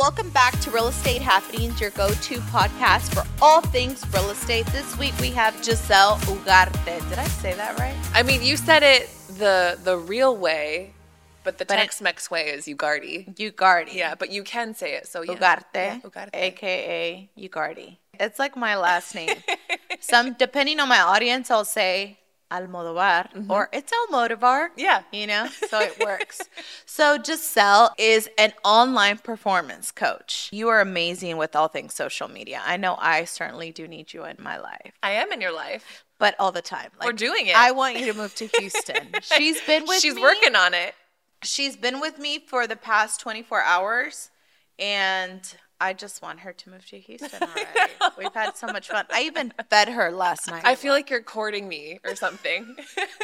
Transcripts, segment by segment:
welcome back to Real Estate Happenings, your go to podcast for all things real estate. This week we have Giselle Ugarte. Did I say that right? I mean, you said it the the real way, but the But Tex-Mex way is Ugardi. Ugardi. Yeah, but you can say it. So yeah. Ugarte, Yeah, Ugarte. aka Ugardi. It's like my last name. Some depending on my audience, I'll say Almodovar or it's Almodovar. Mm-hmm. Yeah. You know, so it works. so Giselle is an online performance coach. You are amazing with all things social media. I know I certainly do need you in my life, I am in your life. but all the time. We're doing it. I want you to move to Houston. She's been with She's me. working on it. She's been with me for the past 24 hours, and I just want her to move to Houston already. We've had so much fun. I even fed her last night. I feel like you're courting me or something.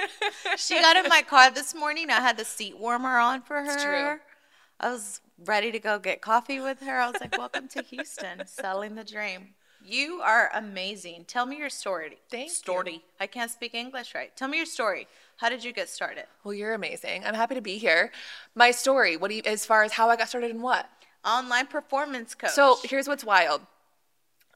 she got in my car this morning. I had the seat warmer on for her. It's true. I was ready to go get coffee with her. I was like, "Welcome to Houston, selling the dream." You are amazing. Tell me your story. Thank you. story. I can't speak English right. Tell me your story. How did you get started? well, you're amazing. I'm happy to be here. My story, what do you as far as how I got started in what? Online performance coach. So here's what's wild.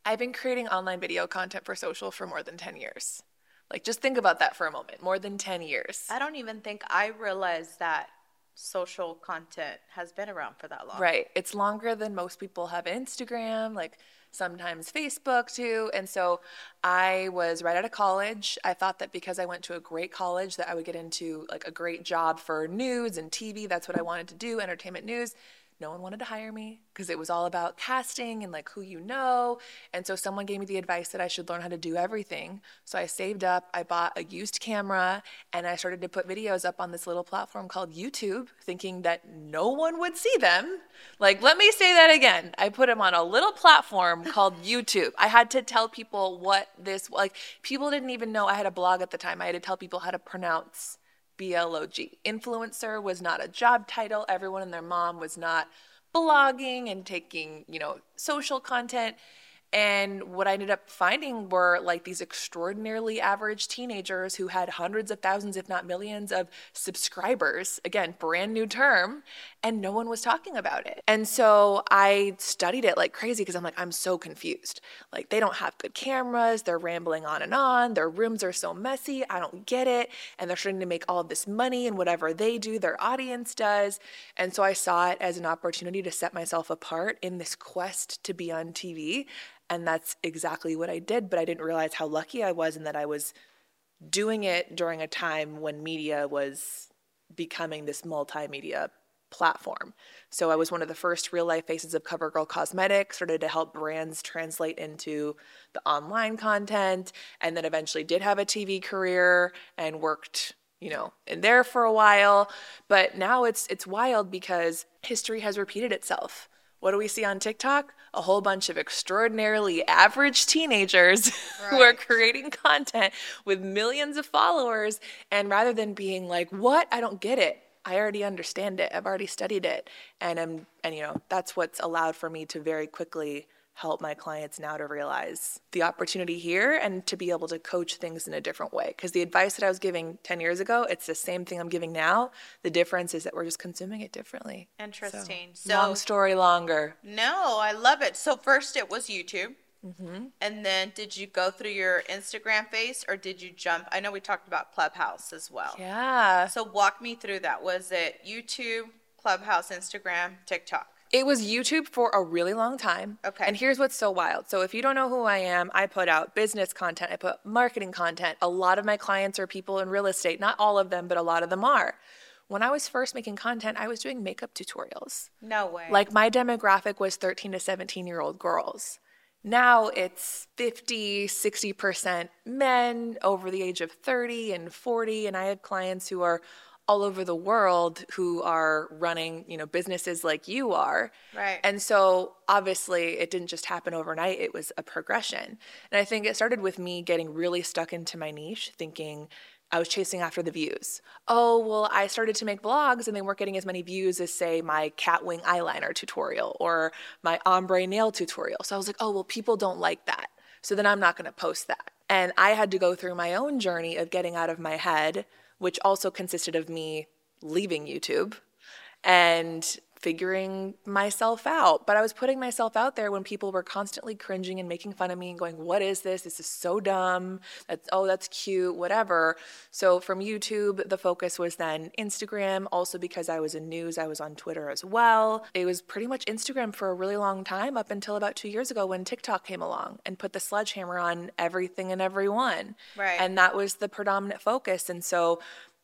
I've been creating online video content for social for more than 10 years. Like, just think about that for a moment. More than 10 years. I don't even think I realized that social content has been around for that long. Right. It's longer than most people have Instagram, like sometimes Facebook too. And so I was right out of college. I thought that because I went to a great college that I would get into like a great job for news and TV. That's what I wanted to do, entertainment news. No one wanted to hire me because it was all about casting and like who you know. And so someone gave me the advice that I should learn how to do everything. So I saved up, I bought a used camera, and I started to put videos up on this little platform called YouTube, thinking that no one would see them. Like, let me say that again. I put them on a little platform called YouTube. I had to tell people what this like people didn't even know I had a blog at the time. I had to tell people how to pronounce BLOG. Influencer was not a job title. Everyone and their mom was not blogging and taking, you know, social content. And what I ended up finding were like these extraordinarily average teenagers who had hundreds of thousands, if not millions, of subscribers. Again, brand new term, and no one was talking about it. And so I studied it like crazy because I'm like, I'm so confused. Like, they don't have good cameras, they're rambling on and on, their rooms are so messy, I don't get it. And they're starting to make all of this money, and whatever they do, their audience does. And so I saw it as an opportunity to set myself apart in this quest to be on TV. And that's exactly what I did, but I didn't realize how lucky I was and that I was doing it during a time when media was becoming this multimedia platform. So I was one of the first real life faces of CoverGirl Cosmetics, started to help brands translate into the online content, and then eventually did have a TV career and worked you know, in there for a while. But now it's it's wild because history has repeated itself. What do we see on TikTok? A whole bunch of extraordinarily average teenagers who are creating content with millions of followers. And rather than being like, what? I don't get it. I already understand it. I've already studied it. And I'm, and you know, that's what's allowed for me to very quickly help my clients now to realize the opportunity here and to be able to coach things in a different way. Because the advice that I was giving 10 years ago, it's the same thing I'm giving now. The difference is that we're just consuming it differently. Interesting. So, So, long story longer. no, I love it. So first it was YouTube. Mm-hmm. And then did you go through your Instagram face or did you jump? I know we talked about Clubhouse as well. Yeah. So walk me through that. Was it YouTube, Clubhouse, Instagram, TikTok? It was YouTube for a really long time. Okay. And here's what's so wild. So if you don't know who I am, I put out business content, I put marketing content. A lot of my clients are people in real estate. Not all of them, but a lot of them are. When I was first making content, I was doing makeup tutorials. No way. Like my demographic was 13 to 17 year old girls. Now it's 50, 60% men over the age of 30 and 40. And I have clients who are all over the world who are running, you know, businesses like you are. Right. And so obviously it didn't just happen overnight, it was a progression. And I think it started with me getting really stuck into my niche, thinking I was chasing after the views. Oh, well, I started to make vlogs and they weren't getting as many views as, say, my cat wing eyeliner tutorial or my ombre nail tutorial. So I was like, oh, well, people don't like that. So then I'm not going to post that. And I had to go through my own journey of getting out of my head, which also consisted of me leaving YouTube and figuring myself out. But I was putting myself out there when people were constantly cringing and making fun of me and going, What is this? This is so dumb. That's, oh, that's cute, whatever. So from YouTube, the focus was then Instagram. Also, because I was in news, I was on Twitter as well. It was pretty much Instagram for a really long time up until about two years ago when TikTok came along and put the sledgehammer on everything and everyone. Right. And that was the predominant focus. And so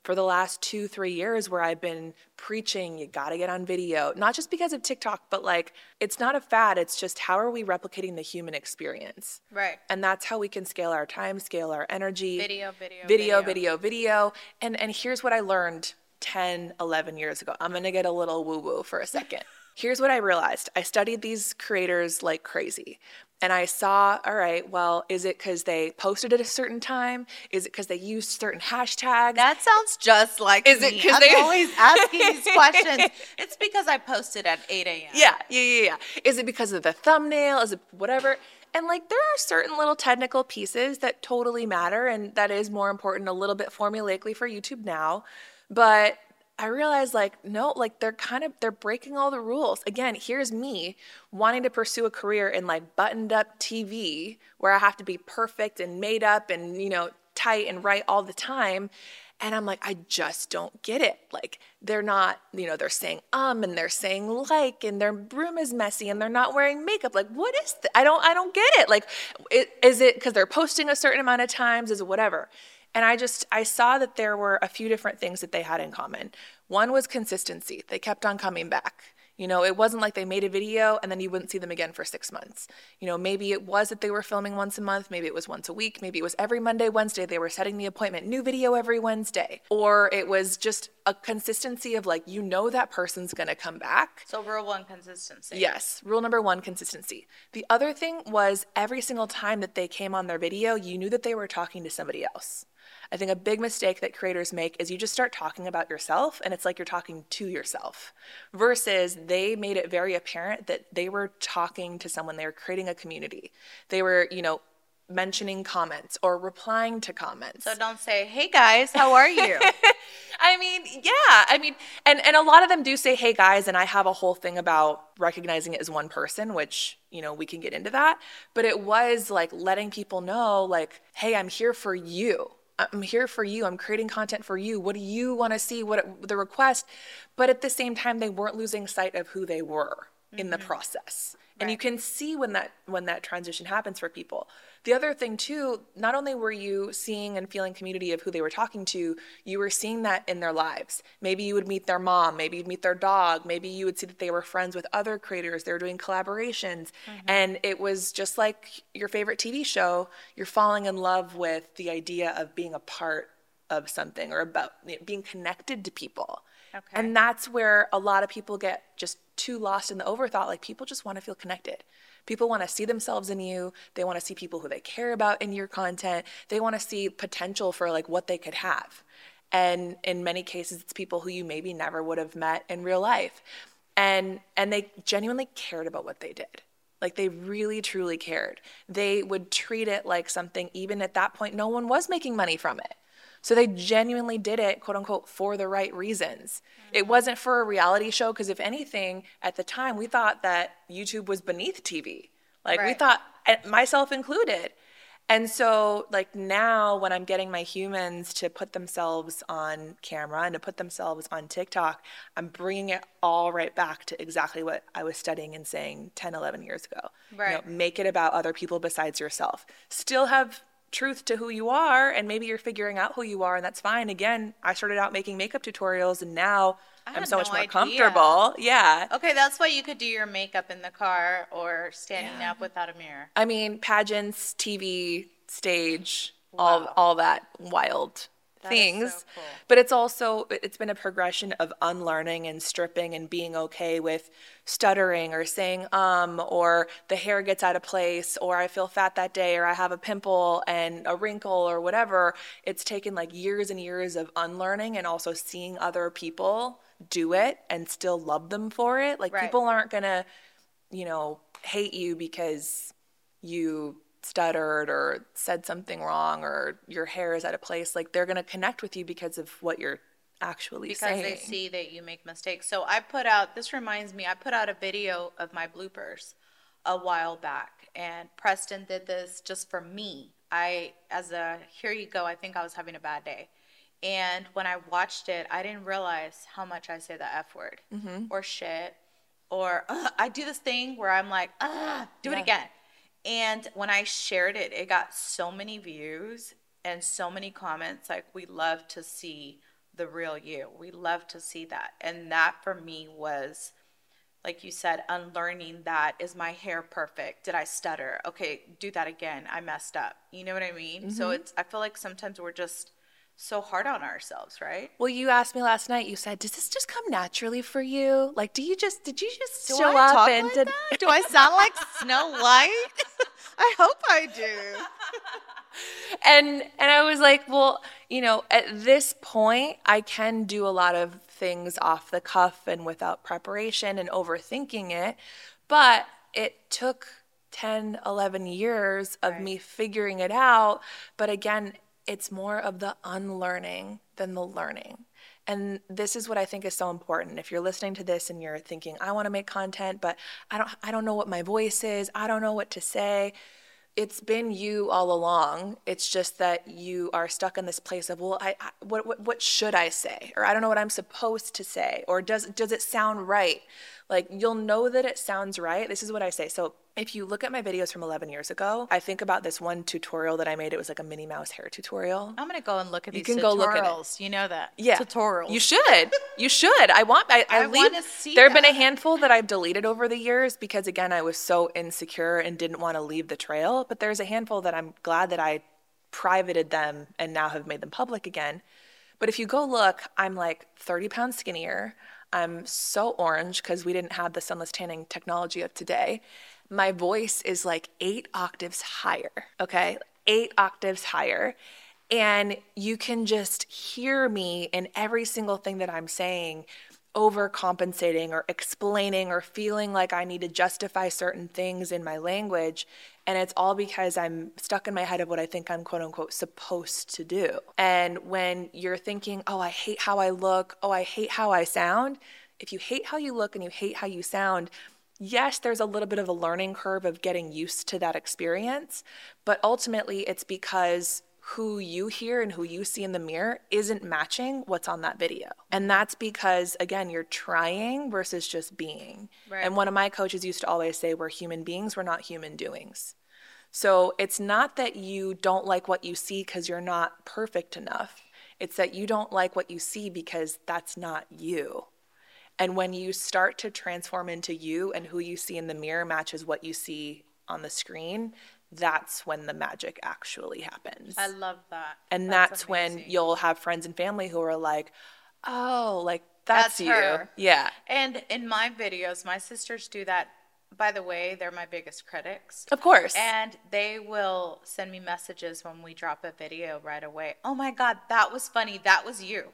for the last two, three years where I've been preaching, you gotta get on video, not just because of TikTok, but like it's not a fad. It's just how are we replicating the human experience? Right. And that's how we can scale our time, scale our energy. Video, video, video, video, video. And, and here's what I learned 10, 11 years ago. I'm gonna get a little woo woo for a second. Here's what I realized I studied these creators like crazy. And I saw, all right, well, is it because they posted at a certain time? Is it because they used certain hashtags? That sounds just like Is me. it 'cause I'm they- always asking these questions. It's because I posted at 8 a.m. Yeah, yeah, yeah, yeah. Is it because of the thumbnail? Is it whatever? And like there are certain little technical pieces that totally matter and that is more important a little bit formulaically for YouTube now. But I realized like no, like they're kind of they're breaking all the rules. Again, here's me wanting to pursue a career in like buttoned up TV where I have to be perfect and made up and you know tight and right all the time. And I'm like, I just don't get it. Like, they're not, you know, they're saying um and they're saying like, and their room is messy and they're not wearing makeup. Like, what is that? I don't, I don't get it. Like, it, is it because they're posting a certain amount of times? Is whatever? And I just, I saw that there were a few different things that they had in common. One was consistency. They kept on coming back. You know, it wasn't like they made a video and then you wouldn't see them again for six months. You know, maybe it was that they were filming once a month, maybe it was once a week, maybe it was every Monday, Wednesday, they were setting the appointment, new video every Wednesday. Or it was just a consistency of like, you know, that person's gonna come back. So rule one consistency. Yes, rule number one consistency. The other thing was every single time that they came on their video, you knew that they were talking to somebody else. I think a big mistake that creators make is you just start talking about yourself and it's like you're talking to yourself versus they made it very apparent that they were talking to someone, they were creating a community. They were, you know, mentioning comments or replying to comments. So don't say, "Hey guys, how are you?" I mean, yeah. I mean, and and a lot of them do say, "Hey guys," and I have a whole thing about recognizing it as one person, which you know we can get into that. But it was like letting people know, like, "Hey, I'm here for you. I'm here for you. I'm creating content for you. What do you want to see? What the request?" But at the same time, they weren't losing sight of who they were in the mm-hmm. process. And you can see when that when that transition happens for people. The other thing too, not only were you seeing and feeling community of who they were talking to, you were seeing that in their lives. Maybe you would meet their mom, maybe you'd meet their dog, maybe you would see that they were friends with other creators, they were doing collaborations. Mm-hmm. And it was just like your favorite TV show, you're falling in love with the idea of being a part of something or about being connected to people. Okay. And that's where a lot of people get just too lost in the overthought. Like people just want to feel connected. People want to see themselves in you. They want to see people who they care about in your content. They want to see potential for like what they could have. And in many cases, it's people who you maybe never would have met in real life. And and they genuinely cared about what they did. Like they really truly cared. They would treat it like something even at that point no one was making money from it. So they genuinely did it, quote unquote, for the right reasons. It mm-hmm. wasn't for a reality show, because if anything, at the time, we thought that YouTube was beneath TV. Like we thought, myself included. And so, like now, when I'm getting my humans to put themselves on camera and to put themselves on TikTok, I'm bringing it all right back to exactly what I was studying and saying 10, 11 years ago. You know, Right. make it about other people besides yourself. Still have truth to who you are, and maybe you're figuring out who you are, and that's fine. Again, I started out making makeup tutorials, and now I I'm had so much more idea. comfortable. Yeah. Okay, that's why you could do your makeup in the car or standing up without a mirror. I mean, pageants, TV, stage, all Wow. all that wild That is things. so cool. But it's also it's been a progression of unlearning and stripping and being okay with stuttering or saying um or the hair gets out of place or I feel fat that day or I have a pimple and a wrinkle or whatever. It's taken like years and years of unlearning and also seeing other people do it and still love them for it. Like Right. people aren't to you know, hate you because you stuttered or said something wrong or your hair is out of place. Like they're going to connect with you because of what you're actually because saying. Because they see that you make mistakes. So I put out this reminds me I put out a video of my bloopers a while back and Preston did this just for me. I as a here you go, I think I was having a bad day. And when I watched it, I didn't realize how much I say the F word or shit or. I do this thing where I'm like, ah, do Yeah. it again. And when I shared it, it got so many views and so many comments. Like, we love to see the real you. We love to see that. And that for me was, like you said, unlearning that. Is my hair perfect? Did I stutter? Okay, do that again. I messed up. You know what I mean? So mm-hmm. it's, I feel like sometimes we're just so hard on ourselves, right? Well, you asked me last night. You said, "Does this just come naturally for you? Like, do you just did you just Do show I up and like did?" Do I sound like Snow White? I hope I do. and and I was like, well, you know, at this point, I can do a lot of things off the cuff and without preparation and overthinking it, but it took 10, 11 years of me figuring it out, but again, it's more of the unlearning than the learning. And this is what I think is so important. If you're listening to this and you're thinking, I want to make content, but I don't I don't know what my voice is, I don't know what to say it's been you all along. It's just that you are stuck in this place of, well, I, I what, what what should I say, or I don't know what I'm supposed to say, or does does it sound right? Like you'll know that it sounds right. This is what I say. So if you look at my videos from 11 years ago, I think about this one tutorial that I made. It was like a Minnie Mouse hair tutorial. I'm gonna go and look at You these can tutorials. go look at it. You know that. Yeah, Tutorials. You should. You should. I want. I, I, I leave- wanna see There have been a handful that I've deleted over the years because again, I was so insecure and didn't want to leave the trail. But there's a handful that I'm glad that I privated them and now have made them public again. But if you go look, I'm like 30 pounds skinnier. I'm so orange because we didn't have the sunless tanning technology of today. My voice is like eight octaves higher, okay? Eight octaves higher. And you can just hear me in every single thing that I'm saying overcompensating or explaining or feeling like I need to justify certain things in my language. And it's all because I'm stuck in my head of what I think I'm quote unquote supposed to do. And when you're thinking, oh, I hate how I look, oh, I hate how I sound, if you hate how you look and you hate how you sound, yes, there's a little bit of a learning curve of getting used to that experience. But ultimately, it's because who you hear and who you see in the mirror isn't matching what's on that video. And that's because, again, you're trying versus just being. Right. And one of my coaches used to always say, we're human beings, we're not human doings. So it's not that you don't like what you see because you're not perfect enough. It's that you don't like what you see because that's not you. And when you start to transform into you and who you see in the mirror matches what you see on the screen, that's when the magic actually happens. I love that. and that's, when you'll have friends and family who are like, oh, like that's, That's you. her. Yeah. And in my videos, my sisters do that. By the way, they're my biggest critics. Of course. And they will send me messages when we drop a video right away. Oh my God, that was funny. That was you.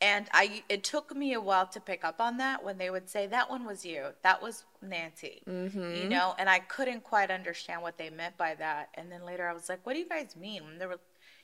And I, it took me a while to pick up on that when they would say that one was you, that was Nancy, Mm-hmm. you know, and I couldn't quite understand what they meant by that. And then later I was like, what do you guys mean? And they were,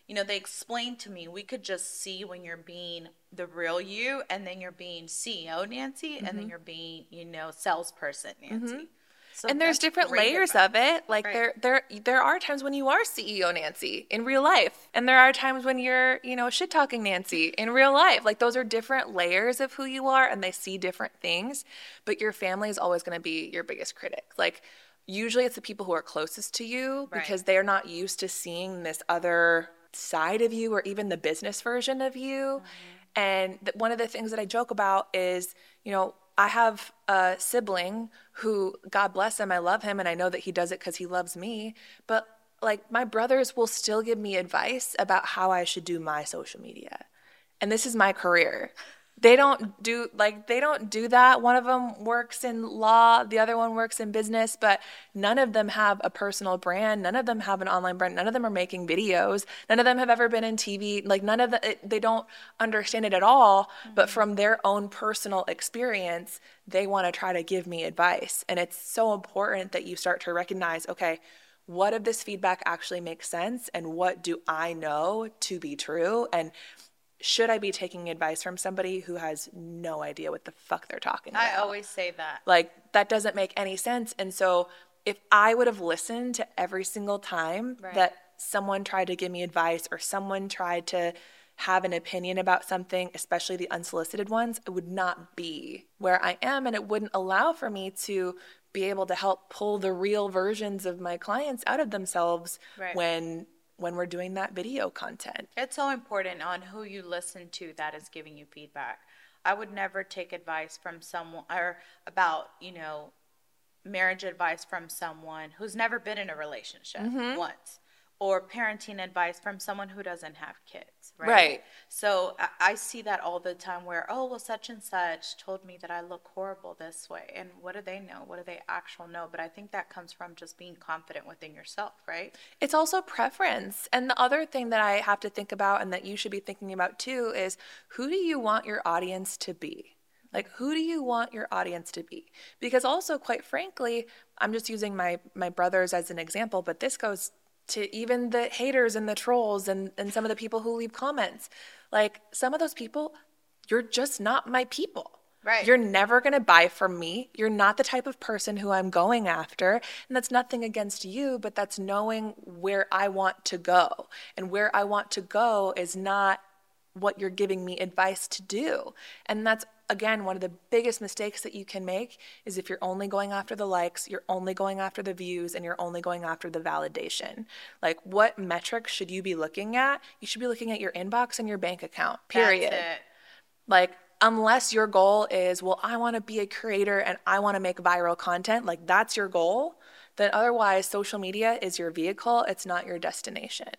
you know, they explained to me we could just see when you're being the real you, and then you're being CEO Nancy, and then you're being, you know, salesperson Nancy. So Mm-hmm. and there's different layers about of it. Like Right. there there there are times when you are CEO Nancy in real life. And there are times when you're, you know, shit talking Nancy in real life. Like those are different layers of who you are and they see different things. But your family is always gonna be your biggest critic. Like usually it's the people who are closest to you Right. because they're not used to seeing this other side of you or even the business version of you. And th- one of the things that I joke about is, you know, I have a sibling who, God bless him, I love him, and I know that he does it because he loves me. But like, my brothers will still give me advice about how I should do my social media. And this is my career. They don't do like they don't do that. One of them works in law, the other one works in business, but none of them have a personal brand. None of them have an online brand. None of them are making videos. None of them have ever been in TV. Like none of the it, they don't understand it at all, but mm. from their own personal experience, they want to try to give me advice. And it's so important that you start to recognize, okay, what of this feedback actually makes sense and what do I know to be true? And should I be taking advice from somebody who has no idea what the fuck they're talking about? I always say that. Like, that doesn't make any sense. And so, if I would have listened to every single time Right. that someone tried to give me advice or someone tried to have an opinion about something, especially the unsolicited ones, it would not be where I am. And it wouldn't allow for me to be able to help pull the real versions of my clients out of themselves Right. when when we're doing that video content. It's so important on who you listen to that is giving you feedback. I would never take advice from someone or about, you know, marriage advice from someone who's never been in a relationship Mm-hmm. once or parenting advice from someone who doesn't have kids, right? Right. So I, see that all the time where, oh, well, such and such told me that I look horrible this way. And what do they know? What do they actually know? But I think that comes from just being confident within yourself, right? It's also preference. And the other thing that I have to think about and that you should be thinking about too is who do you want your audience to be? Like who do you want your audience to be? Because also quite frankly, I'm just using my my brothers as an example, but this goes to even the haters and the trolls and, and some of the people who leave comments. Like some of those people, you're just not my people. Right. You're never going to buy from me. You're not the type of person who I'm going after. And that's nothing against you, but that's knowing where I want to go. And where I want to go is not what you're giving me advice to do. And that's again one of the biggest mistakes that you can make is if you're only going after the likes, you're only going after the views and you're only going after the validation. Like what metrics should you be looking at? You should be looking at your inbox and your bank account. Period. Like, unless your goal is, well, I want to be a creator and I want to make viral content, like that's your goal, then otherwise, social media is your vehicle, it's not your destination.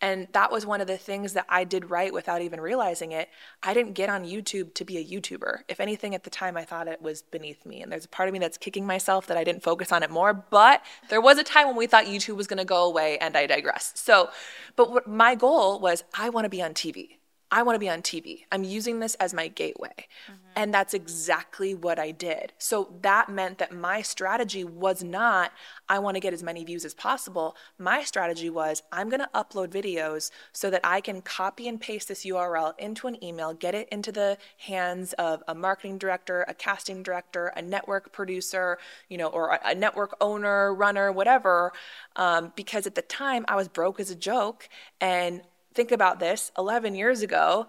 And that was one of the things that I did right without even realizing it. I didn't get on YouTube to be a YouTuber. If anything, at the time, I thought it was beneath me. And there's a part of me that's kicking myself that I didn't focus on it more. But there was a time when we thought YouTube was going to go away, and I digress. So, but what my goal was, I want to be on TV. I want to be on TV. I'm using this as my gateway. And that's exactly what I did. So that meant that my strategy was not, I want to get as many views as possible. My strategy was, I'm going to upload videos so that I can copy and paste this URL into an email, get it into the hands of a marketing director, a casting director, a network producer, you know, or a, a network owner, runner, whatever. Um, because at the time I was broke as a joke and think about this 11 years ago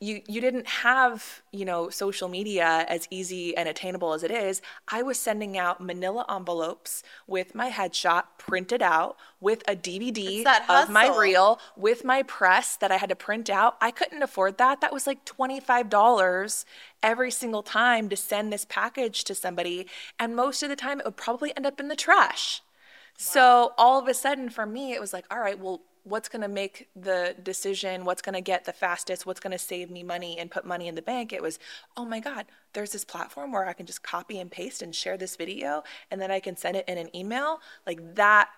you you didn't have you know social media as easy and attainable as it is. I was sending out manila envelopes with my headshot printed out with a dvd of my reel with my press that i had to print out. I couldn't afford that. That was like $25 every single time to send this package to somebody and most of the time it would probably end up in the trash. So all of a sudden for me, it was like, all right, well, what's going to make the decision? What's going to get the fastest? What's going to save me money and put money in the bank? It was, oh my God, there's this platform where I can just copy and paste and share this video and then I can send it in an email. Like that,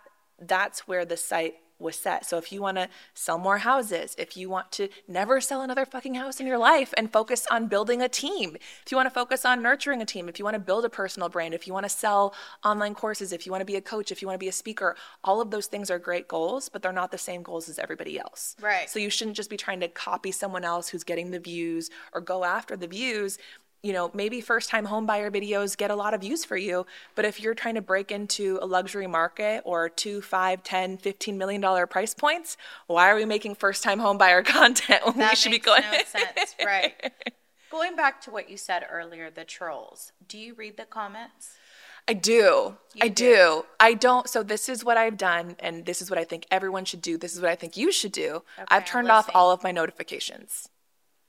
that's where the site was set. So if you want to sell more houses, if you want to never sell another fucking house in your life and focus on building a team, if you want to focus on nurturing a team, if you want to build a personal brand, if you want to sell online courses, if you want to be a coach, if you want to be a speaker, all of those things are great goals, but they're not the same goals as everybody else. Right. So you shouldn't just be trying to copy someone else who's getting the views or go after the views. You know, maybe first time home buyer videos get a lot of views for you, but if you're trying to break into a luxury market or two, five, 10, 15 million dollar price points, why are we making first time home buyer content when we That should be makes going? no sense, right? Going back to what you said earlier, the trolls. Do you read the comments? I do. I do. do. I don't. So this is what I've done, and this is what I think everyone should do. This is what I think you should do. I've turned off all of my notifications.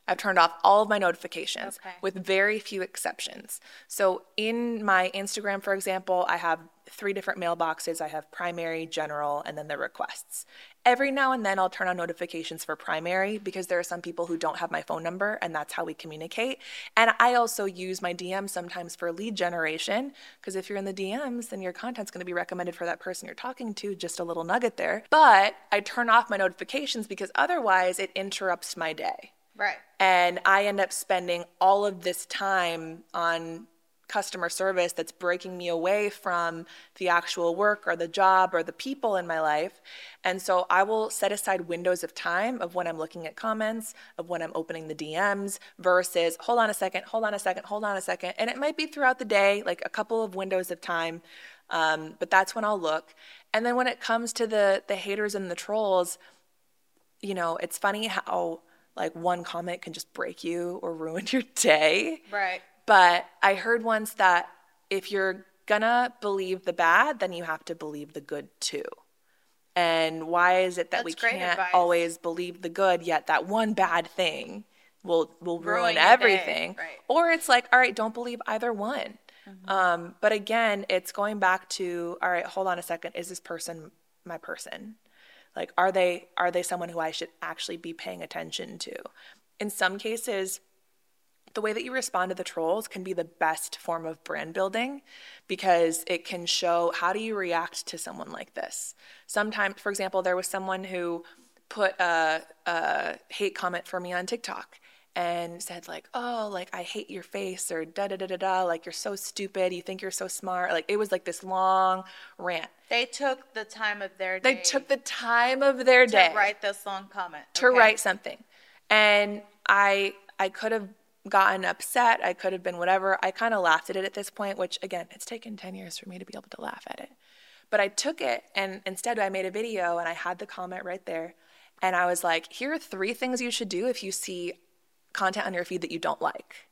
I've turned off all of my notifications Okay. with very few exceptions. So in my Instagram, for example, I have three different mailboxes. I have primary, general, and then the requests. Every now and then I'll turn on notifications for primary because there are some people who don't have my phone number and that's how we communicate. And I also use my DMs sometimes for lead generation because if you're in the DMs, then your content's going to be recommended for that person you're talking to, just a little nugget there. But I turn off my notifications because otherwise it interrupts my day Right. and I end up spending all of this time on customer service that's breaking me away from the actual work or the job or the people in my life. And so I will set aside windows of time of when I'm looking at comments, of when I'm opening the DMs versus hold on a second, hold on a second, hold on a second. And it might be throughout the day, like a couple of windows of time. Um, but that's when I'll look. And then when it comes to the the haters and the trolls, you know, it's funny how like one comment can just break you or ruin your day. Right. But I heard once that if you're gonna believe the bad, then you have to believe the good too. And why is it that That's we can't advice. always believe the good, yet that one bad thing will will Ruin ruin, everything? right. Or it's like, all right, don't believe either one. Um, but again, it's going back to, all right, hold on a second. Is this person my person? Like, are they are they someone who I should actually be paying attention to? In some cases, the way that you respond to the trolls can be the best form of brand building because it can show how do you react to someone like this. Sometimes, for example, there was someone who put a, a hate comment for me on TikTok and said like, "Oh, like I hate your face," or "da da da da da," like you're so stupid. You think you're so smart. Like it was like this long rant. They took the time of their day They took the time of their day. to day write this long comment. to okay? write something and i i could have gotten upset i could have been whatever i kind of laughed at it at this point which again it's taken 10 years for me to be able to laugh at it but i took it and instead i made a video and i had the comment right there and i was like here are three things you should do if you see content on your feed that you don't like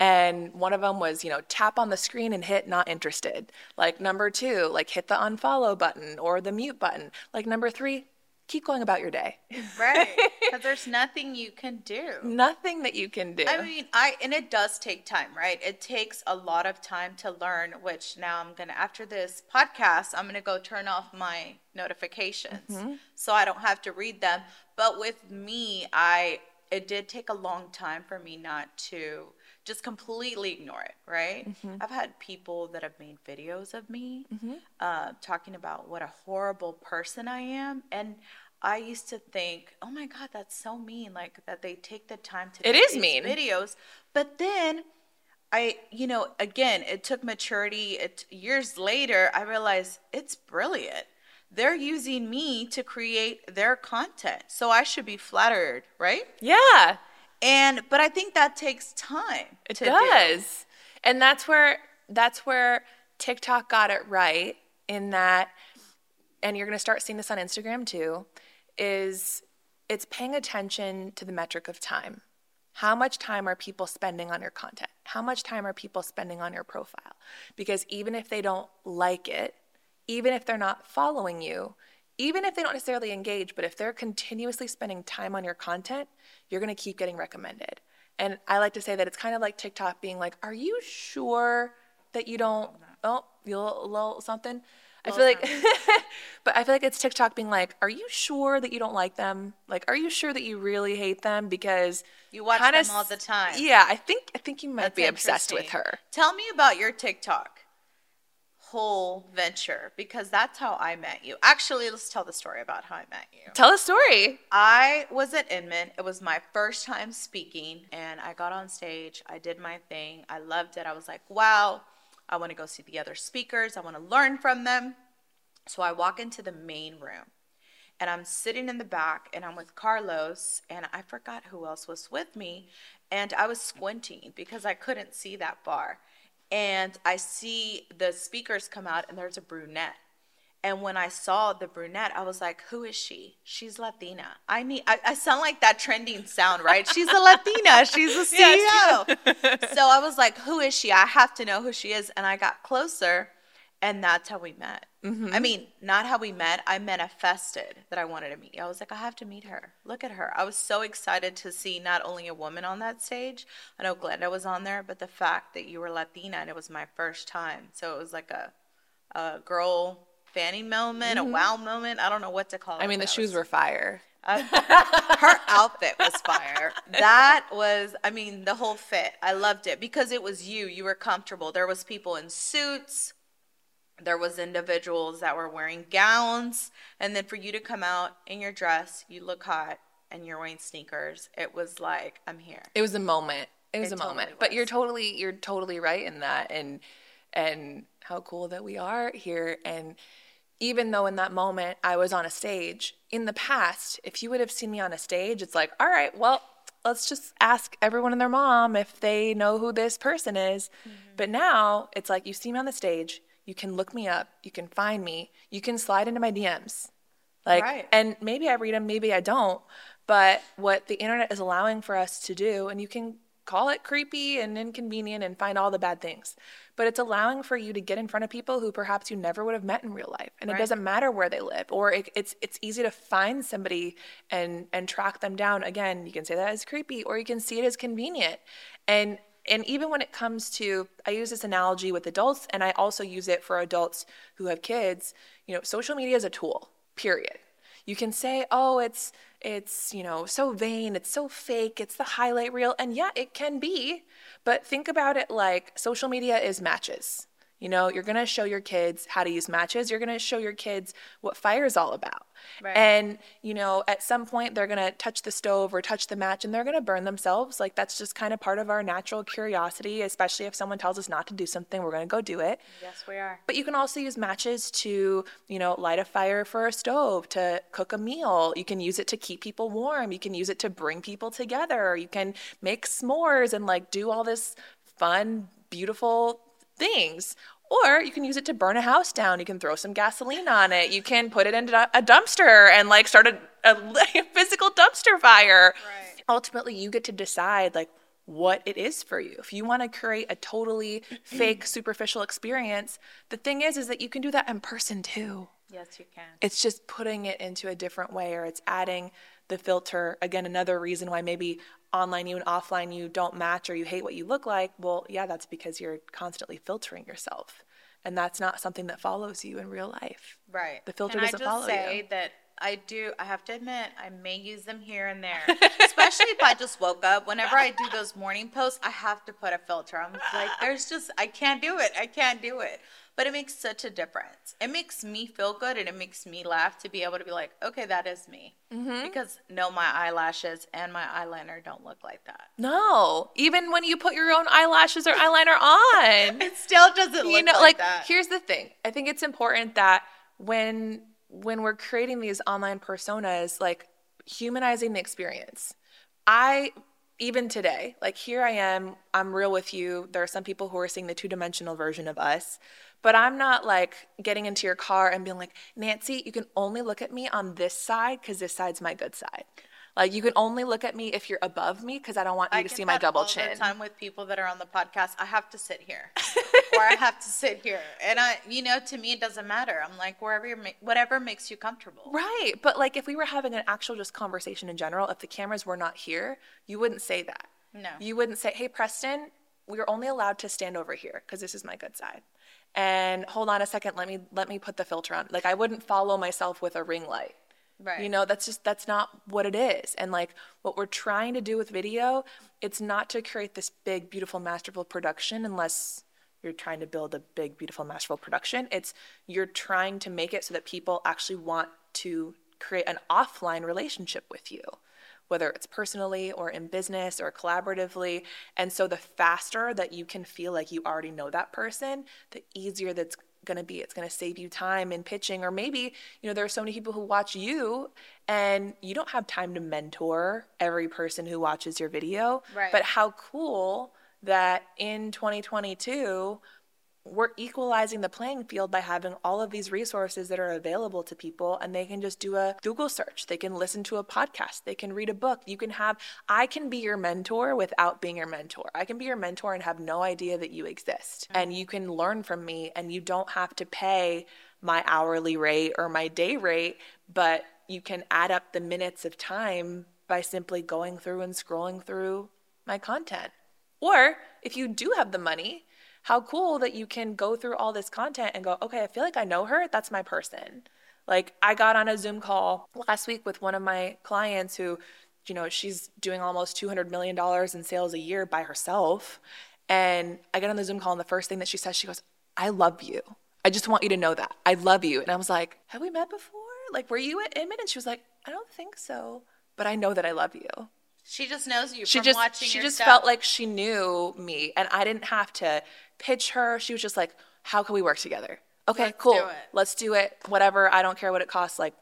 and one of them was, you know, tap on the screen and hit not interested. Like number two, like hit the unfollow button or the mute button. Like number three, keep going about your day. Right. Because there's nothing you can do. Nothing that you can do. I mean, I and it does take time, right? It takes a lot of time to learn, which now I'm gonna after this podcast, I'm gonna go turn off my notifications mm-hmm. so I don't have to read them. But with me, I it did take a long time for me not to just completely ignore it, right? I've had people that have made videos of me uh, talking about what a horrible person I am, and I used to think, oh my god, that's so mean, like that they take the time to It make is these mean. videos, but then. I, you know, again, it took maturity. It years later, I realized it's brilliant. They're using me to create their content, so I should be flattered, right? yeah, And but I think that takes time. it to do. does. And that's where that's where TikTok got it right in that and you're going to start seeing this on Instagram too is it's paying attention to the metric of time. How much time are people spending on your content? How much time are people spending on your profile? Because even if they don't like it, even if they're not following you, even if they don't necessarily engage, but if they're continuously spending time on your content, you're going to keep getting recommended. And I like to say that it's kind of like TikTok being like, "Are you sure that you don't oh, you little, little something?" I feel like but I feel like it's TikTok being like, "Are you sure that you don't like them? Like, are you sure that you really hate them because You watch kinda them all the time. Yeah, I think I think you might That's be obsessed with her. Tell me about your TikTok whole venture because that's how I met you. Actually, let's tell the story about how I met you. Tell a story. I was at Inman. It was my first time speaking, and I got on stage. I did my thing. I loved it. I was like, wow, I want to go see the other speakers. I want to learn from them. So I walk into the main room, and I'm sitting in the back, and I'm with Carlos, and I forgot who else was with me. And I was squinting because I couldn't see that far. And I see the speakers come out, and there's a brunette. And when I saw the brunette, I was like, "Who is she? She's Latina. I need. I, I sound like that trending sound, right? She's a Latina. She's a CEO." so I was like, "Who is she? I have to know who she is." And I got closer, and that's how we met. I mm-hmm. mean, not how we met. I manifested that I wanted to meet you. I was like, "I have to meet her. Look at her." I was so excited to see not only a woman on that stage. I know Glenda was on there, but the fact that you were Latina and it was my first time, so it was like a a girl fanny moment, a mm-hmm. wow moment. I don't know what to call it. I mean, the shoes was- were fire. Uh, her outfit was fire. That was, I mean, the whole fit. I loved it because it was you. You were comfortable. There was people in suits. There was individuals that were wearing gowns, and then for you to come out in your dress, you look hot, and you're wearing sneakers. It was like, I'm here. It was a moment. It was It a totally moment. But you're totally you're totally right in that and and how cool that we are here and even though in that moment I was on a stage, in the past, if you would have seen me on a stage, it's like, all right, well, let's just ask everyone and their mom if they know who this person is. Mm-hmm. But now it's like you see me on the stage, you can look me up, you can find me, you can slide into my DMs. Like, Right. and maybe I read them, maybe I don't. But what the internet is allowing for us to do, and you can call it creepy and inconvenient and find all the bad things, but it's allowing for you to get in front of people who perhaps you never would have met in real life, and Right. it doesn't matter where they live, or it, it's it's easy to find somebody and and track them down. Again, you can say that as creepy, or you can see it as convenient, and and even when it comes to i use this analogy with adults and i also use it for adults who have kids you know social media is a tool period. You can say oh it's it's you know so vain it's so fake it's the highlight reel and yeah it can be but think about it like social media is matches you know you're going to show your kids how to use matches you're going to show your kids what fire is all about Right. and you know at some point they're going to touch the stove or touch the match and they're going to burn themselves like that's just kind of part of our natural curiosity especially if someone tells us not to do something we're going to go do it Yes, we are. but you can also use matches to, you know, light a fire for a stove, to cook a meal. You can use it to keep people warm. You can use it to bring people together. You can make s'mores and like do all this fun, beautiful things. Or you can use it to burn a house down. You can throw some gasoline on it. You can put it into a dumpster and like start a, a physical dumpster fire Right. ultimately you get to decide like what it is for you if you want to create a totally fake superficial experience the thing is is that you can do that in person too Yes, you can. it's just putting it into a different way or it's adding the filter again another reason why maybe online you and offline you don't match or you hate what you look like well yeah that's because you're constantly filtering yourself and that's not something that follows you in real life Right. The filter Can doesn't I just follow say you. that I do. I have to admit, I may use them here and there, especially if I just woke up. Whenever I do those morning posts, I have to put a filter. I'm like, there's just I can't do it. I can't do it. But it makes such a difference. It makes me feel good and it makes me laugh to be able to be like, okay, that is me. Mm-hmm. Because no, my eyelashes and my eyeliner don't look like that. no even when you put your own eyelashes or eyeliner on It still doesn't look you know like, like that. here's the thing i think it's important that when when we're creating these online personas like humanizing the experience i even today like here i am i'm real with you there are some people who are seeing the two-dimensional version of us but i'm not like getting into your car and being like nancy you can only look at me on this side because this side's my good side like you can only look at me if you're above me because i don't want you I to see my double all chin The time with people that are on the podcast, I have to sit here, or I have to sit here, and I, you know, to me it doesn't matter. I'm like wherever, you're, ma- whatever makes you comfortable. Right. But like if we were having an actual just conversation in general, if the cameras were not here, you wouldn't say that. No. You wouldn't say, "Hey Preston, we're only allowed to stand over here because this is my good side." And hold on a second, let me let me put the filter on. Like I wouldn't follow myself with a ring light. Right. You know, that's just that's not what it is. And like what we're trying to do with video, it's not to create this big beautiful masterful production unless you're trying to build a big beautiful masterful production. It's you're trying to make it so that people actually want to create an offline relationship with you. Whether it's personally or in business or collaboratively. And so the faster that you can feel like you already know that person, the easier that's going to be. It's going to save you time in pitching. Or maybe, you know, there are so many people who watch you and you don't have time to mentor every person who watches your video. Right. But how cool that in 2022, we're equalizing the playing field by having all of these resources that are available to people and they can just do a Google search. They can listen to a podcast. They can read a book. You can have, I can be your mentor without being your mentor. I can be your mentor and have no idea that you exist. And you can learn from me and you don't have to pay my hourly rate or my day rate, but you can add up the minutes of time by simply going through and scrolling through my content. Or if you do have the money, how cool that you can go through all this content and go, okay, I feel like I know her. That's my person. Like I got on a Zoom call last week with one of my clients who, you know, she's doing almost $200 million in sales a year by herself. And I get on the Zoom call and the first thing that she says, she goes, I love you. I just want you to know that. I love you. And I was like, have we met before? Like, were you at Inman? And she was like, I don't think so, but I know that I love you. She just knows you She from just watching she just stuff. felt like she knew me and I didn't have to pitch her. She was just like, "How can we work together?" Okay, Let's cool. do. Let's do it. Whatever. I don't care what it costs. Like,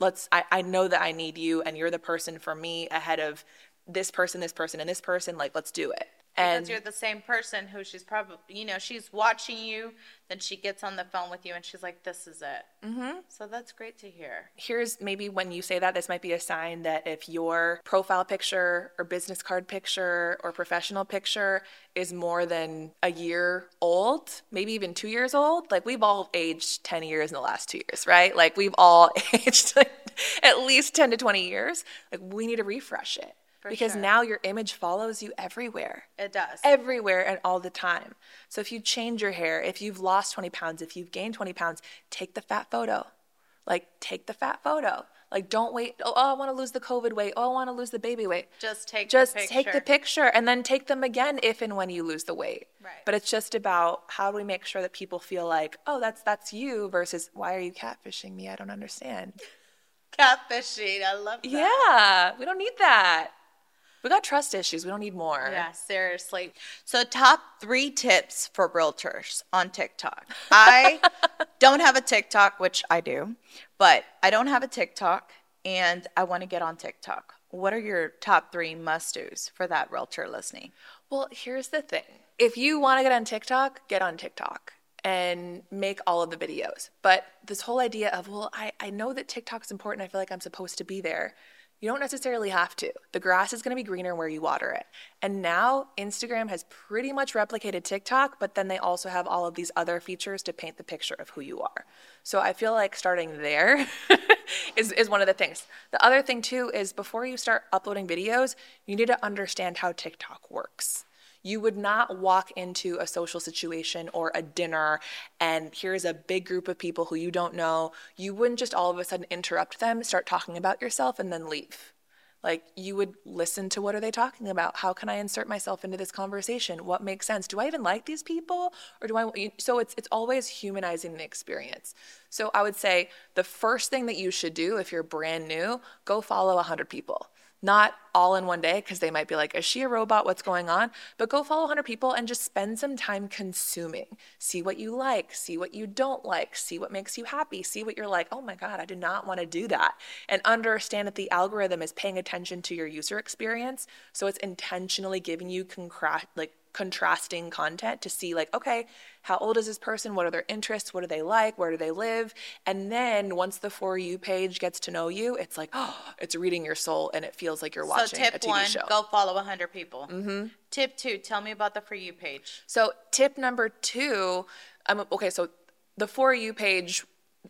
let's. I, I know that I need you, and you're the person for me ahead of this person, this person, and this person. Like, let's do it. Because you're the same person who she's probably, you know, she's watching you. Then she gets on the phone with you and she's like, "This is it." Mm-hmm. So that's great to hear. here's maybe when you say that, this might be a sign that if your profile picture or business card picture or professional picture is more than a year old, maybe even two years old, like we've all aged 10 years in the last two years, right? Like we've all aged like at least 10 to 20 years. Like we need to refresh it because sure. now your image follows you everywhere It does. everywhere and all the time. So if you change your hair, if you've lost 20 pounds, if you've gained 20 pounds, take the fat photo. Like take the fat photo. Like don't wait. Oh, oh I want to lose the COVID weight. Oh, I want to lose the baby weight. Just take Just the picture. take the picture and then take them again if and when you lose the weight. Right. But it's just about how do we make sure that people feel like, oh, that's that's you versus why are you catfishing me? I don't understand. Catfishing. I love that. Yeah, we don't need that. We got trust issues. We don't need more. Yeah, seriously. So, top three tips for realtors on TikTok. I don't have a TikTok, which I do, but I don't have a TikTok and I want to get on TikTok. What are your top three must dos for that realtor listening? Well, here's the thing. If you want to get on TikTok, get on TikTok and make all of the videos. But this whole idea of, well, I, I know that TikTok's important. I feel like I'm supposed to be there. You don't necessarily have to. The grass is going to be greener where you water it. And now Instagram has pretty much replicated TikTok, but then they also have all of these other features to paint the picture of who you are. So I feel like starting there is, is one of the things. The other thing, too, is before you start uploading videos, you need to understand how TikTok works. You would not walk into a social situation or a dinner and here's a big group of people who you don't know. You wouldn't just all of a sudden interrupt them, start talking about yourself, and then leave. Like you would listen to what are they talking about? How can I insert myself into this conversation? What makes sense? Do I even like these people or do I so it's it's always humanizing the experience. So I would say the first thing that you should do if you're brand new, go follow 100 people not all in one day because they might be like, is she a robot? What's going on? But go follow 100 people and just spend some time consuming. See what you like, see what you don't like, see what makes you happy, see what you're like, oh my God, I did not want to do that. And understand that the algorithm is paying attention to your user experience. So it's intentionally giving you concra- like contrasting content to see like okay how old is this person what are their interests what do they like where do they live and then once the for you page gets to know you it's like oh it's reading your soul and it feels like you're watching so, tip a tv one, show go follow 100 people. Mm-hmm. Tip two, tell me about the For You page. so tip number two um, okay so the for you page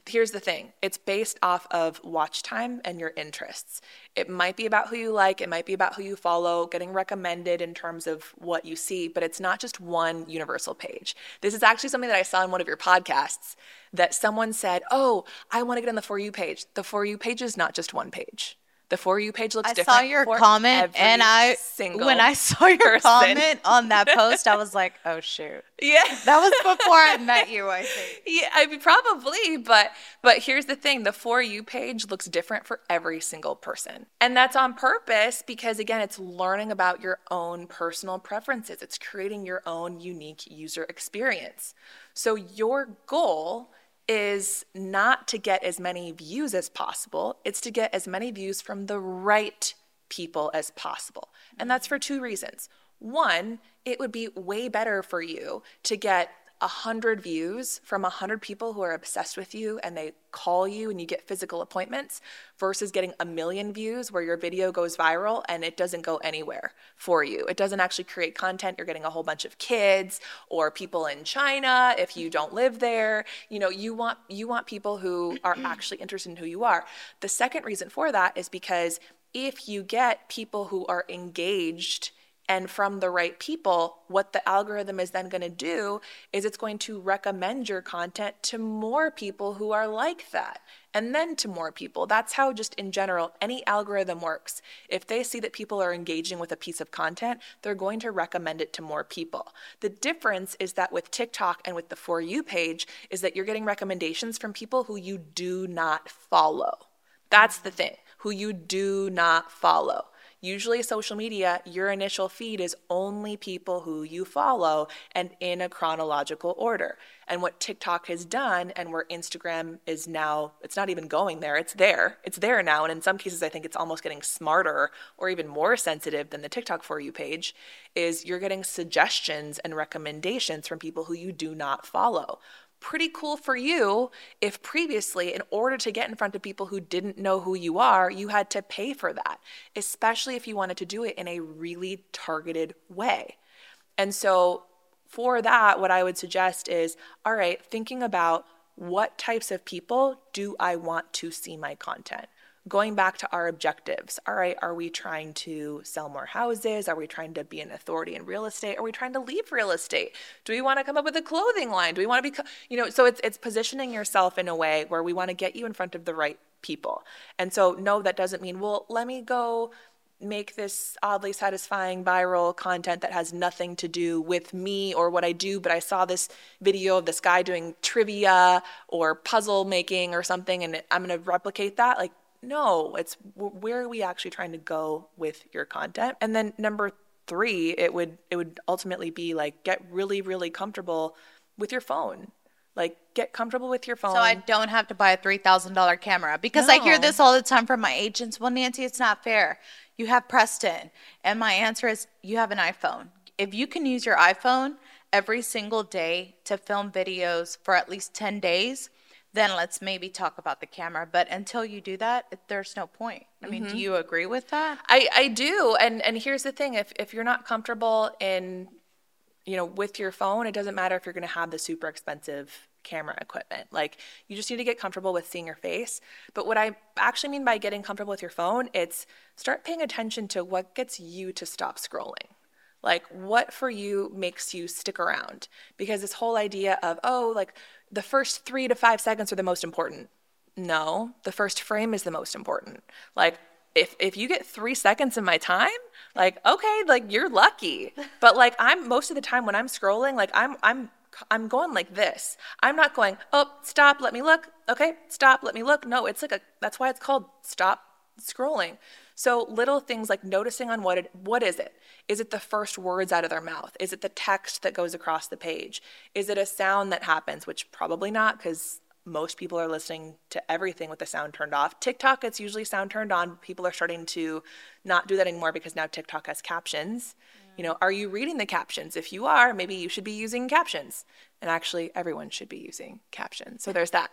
here's the thing. It's based off of watch time and your interests. It might be about who you like. It might be about who you follow getting recommended in terms of what you see but it's not just one universal page. This is actually something that i saw in one of your podcasts that someone said oh i want to get on the for you page. The for you page is not just one page the for you page looks I different I saw your comment and I single when I saw your person. comment on that post, I was like, "Oh shoot." yeah That was before I met you, I think. Yeah, I mean probably, but but here's the thing, the for you page looks different for every single person. And that's on purpose because again, it's learning about your own personal preferences. It's creating your own unique user experience. So your goal is not to get as many views as possible, it's to get as many views from the right people as possible. And that's mm-hmm. for two reasons. One, it would be way better for you to get a hundred views from a hundred people who are obsessed with you and they call you and you get physical appointments versus getting a million views where your video goes viral and it doesn't go anywhere for you. It doesn't actually create content. You're getting a whole bunch of kids or people in China if you don't live there. You know, you want you want people who are actually interested in who you are. The second reason for that is because if you get people who are engaged and from the right people, what the algorithm is then going to do is it's going to recommend your content to more people who are like that, and then to more people. That's how, just in general, any algorithm works. If they see that people are engaging with a piece of content, they're going to recommend it to more people. The difference is that with TikTok and with the For You page, is that you're getting recommendations from people who you do not follow. That's the thing, who you do not follow Usually, social media, your initial feed is only people who you follow and in a chronological order. And what TikTok has done, and where Instagram is now, it's not even going there, it's there. It's there now. And in some cases, I think it's almost getting smarter or even more sensitive than the TikTok For You page, is you're getting suggestions and recommendations from people who you do not follow pretty cool for you if previously, in order to get in front of people who didn't know who you are, you had to pay for that, especially if you wanted to do it in a really targeted way. And so, for that, what I would suggest is all right, thinking about what types of people do I want to see my content? Going back to our objectives. All right, are we trying to sell more houses? Are we trying to be an authority in real estate? Are we trying to leave real estate? Do we want to come up with a clothing line? Do we want to be, you know, so it's it's positioning yourself in a way where we want to get you in front of the right people. And so no, that doesn't mean, well, let me go make this oddly satisfying viral content that has nothing to do with me or what I do, but I saw this video of this guy doing trivia or puzzle making or something and I'm going to replicate that. Like no, it's where are we actually trying to go with your content? And then number three, it would it would ultimately be like get really really comfortable with your phone. Like get comfortable with your phone. So I don't have to buy a three thousand dollar camera because no. I hear this all the time from my agents. Well, Nancy, it's not fair. You have Preston, and my answer is you have an iPhone. If you can use your iPhone every single day to film videos for at least ten days, then let's maybe talk about the camera. But until you do that, there's no point. I mean, mm-hmm. do you agree with that? I, I do. And and here's the thing: if if you're not comfortable in, you know, with your phone, it doesn't matter if you're going to have the super expensive camera equipment. Like you just need to get comfortable with seeing your face. But what I actually mean by getting comfortable with your phone, it's start paying attention to what gets you to stop scrolling. Like what for you makes you stick around? Because this whole idea of, oh, like the first three to five seconds are the most important. No, the first frame is the most important. Like, if if you get three seconds of my time, like okay, like you're lucky. But like I'm most of the time when I'm scrolling, like I'm I'm I'm going like this. I'm not going, oh, stop, let me look. Okay, stop, let me look. No, it's like a that's why it's called stop scrolling. So little things like noticing on what it what is it? Is it the first words out of their mouth? Is it the text that goes across the page? Is it a sound that happens, which probably not because most people are listening to everything with the sound turned off. TikTok, it's usually sound turned on. People are starting to not do that anymore because now TikTok has captions. Mm. You know, are you reading the captions? If you are, maybe you should be using captions. And actually, everyone should be using captions. So there's that.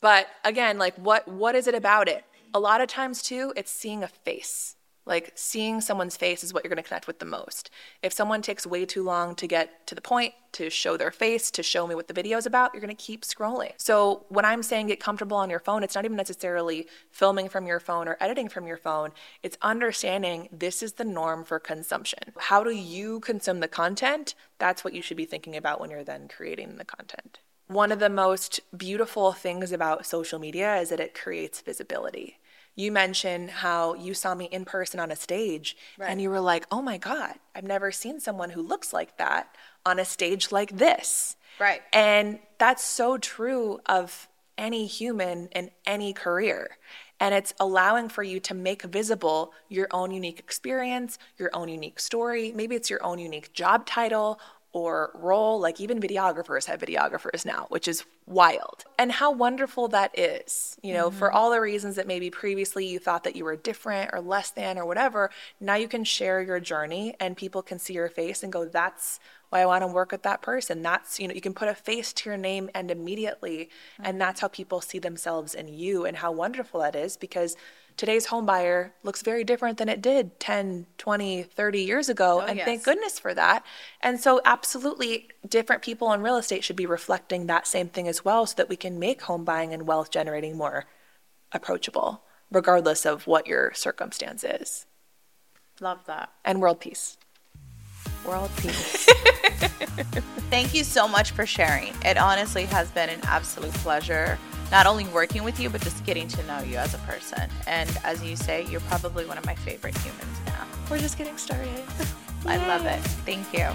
But again, like what what is it about it? A lot of times too, it's seeing a face. Like seeing someone's face is what you're going to connect with the most. If someone takes way too long to get to the point, to show their face, to show me what the video is about, you're going to keep scrolling. So when I'm saying get comfortable on your phone, it's not even necessarily filming from your phone or editing from your phone. It's understanding this is the norm for consumption. How do you consume the content? That's what you should be thinking about when you're then creating the content. One of the most beautiful things about social media is that it creates visibility you mentioned how you saw me in person on a stage right. and you were like, oh my God, I've never seen someone who looks like that on a stage like this. Right. And that's so true of any human in any career. And it's allowing for you to make visible your own unique experience, your own unique story. Maybe it's your own unique job title or role. Like even videographers have videographers now, which is wild. And how wonderful that is. You know, mm-hmm. for all the reasons that maybe previously you thought that you were different or less than or whatever, now you can share your journey and people can see your face and go, that's why I want to work with that person. That's, you know, you can put a face to your name and immediately, mm-hmm. and that's how people see themselves in you and how wonderful that is because today's home buyer looks very different than it did 10, 20, 30 years ago. Oh, and yes. thank goodness for that. And so, absolutely, different people in real estate should be reflecting that same thing as well so that we can make home buying and wealth generating more approachable, regardless of what your circumstance is. Love that. And world peace. World peace. Thank you so much for sharing. It honestly has been an absolute pleasure not only working with you, but just getting to know you as a person. And as you say, you're probably one of my favorite humans now. We're just getting started. I love it. Thank you.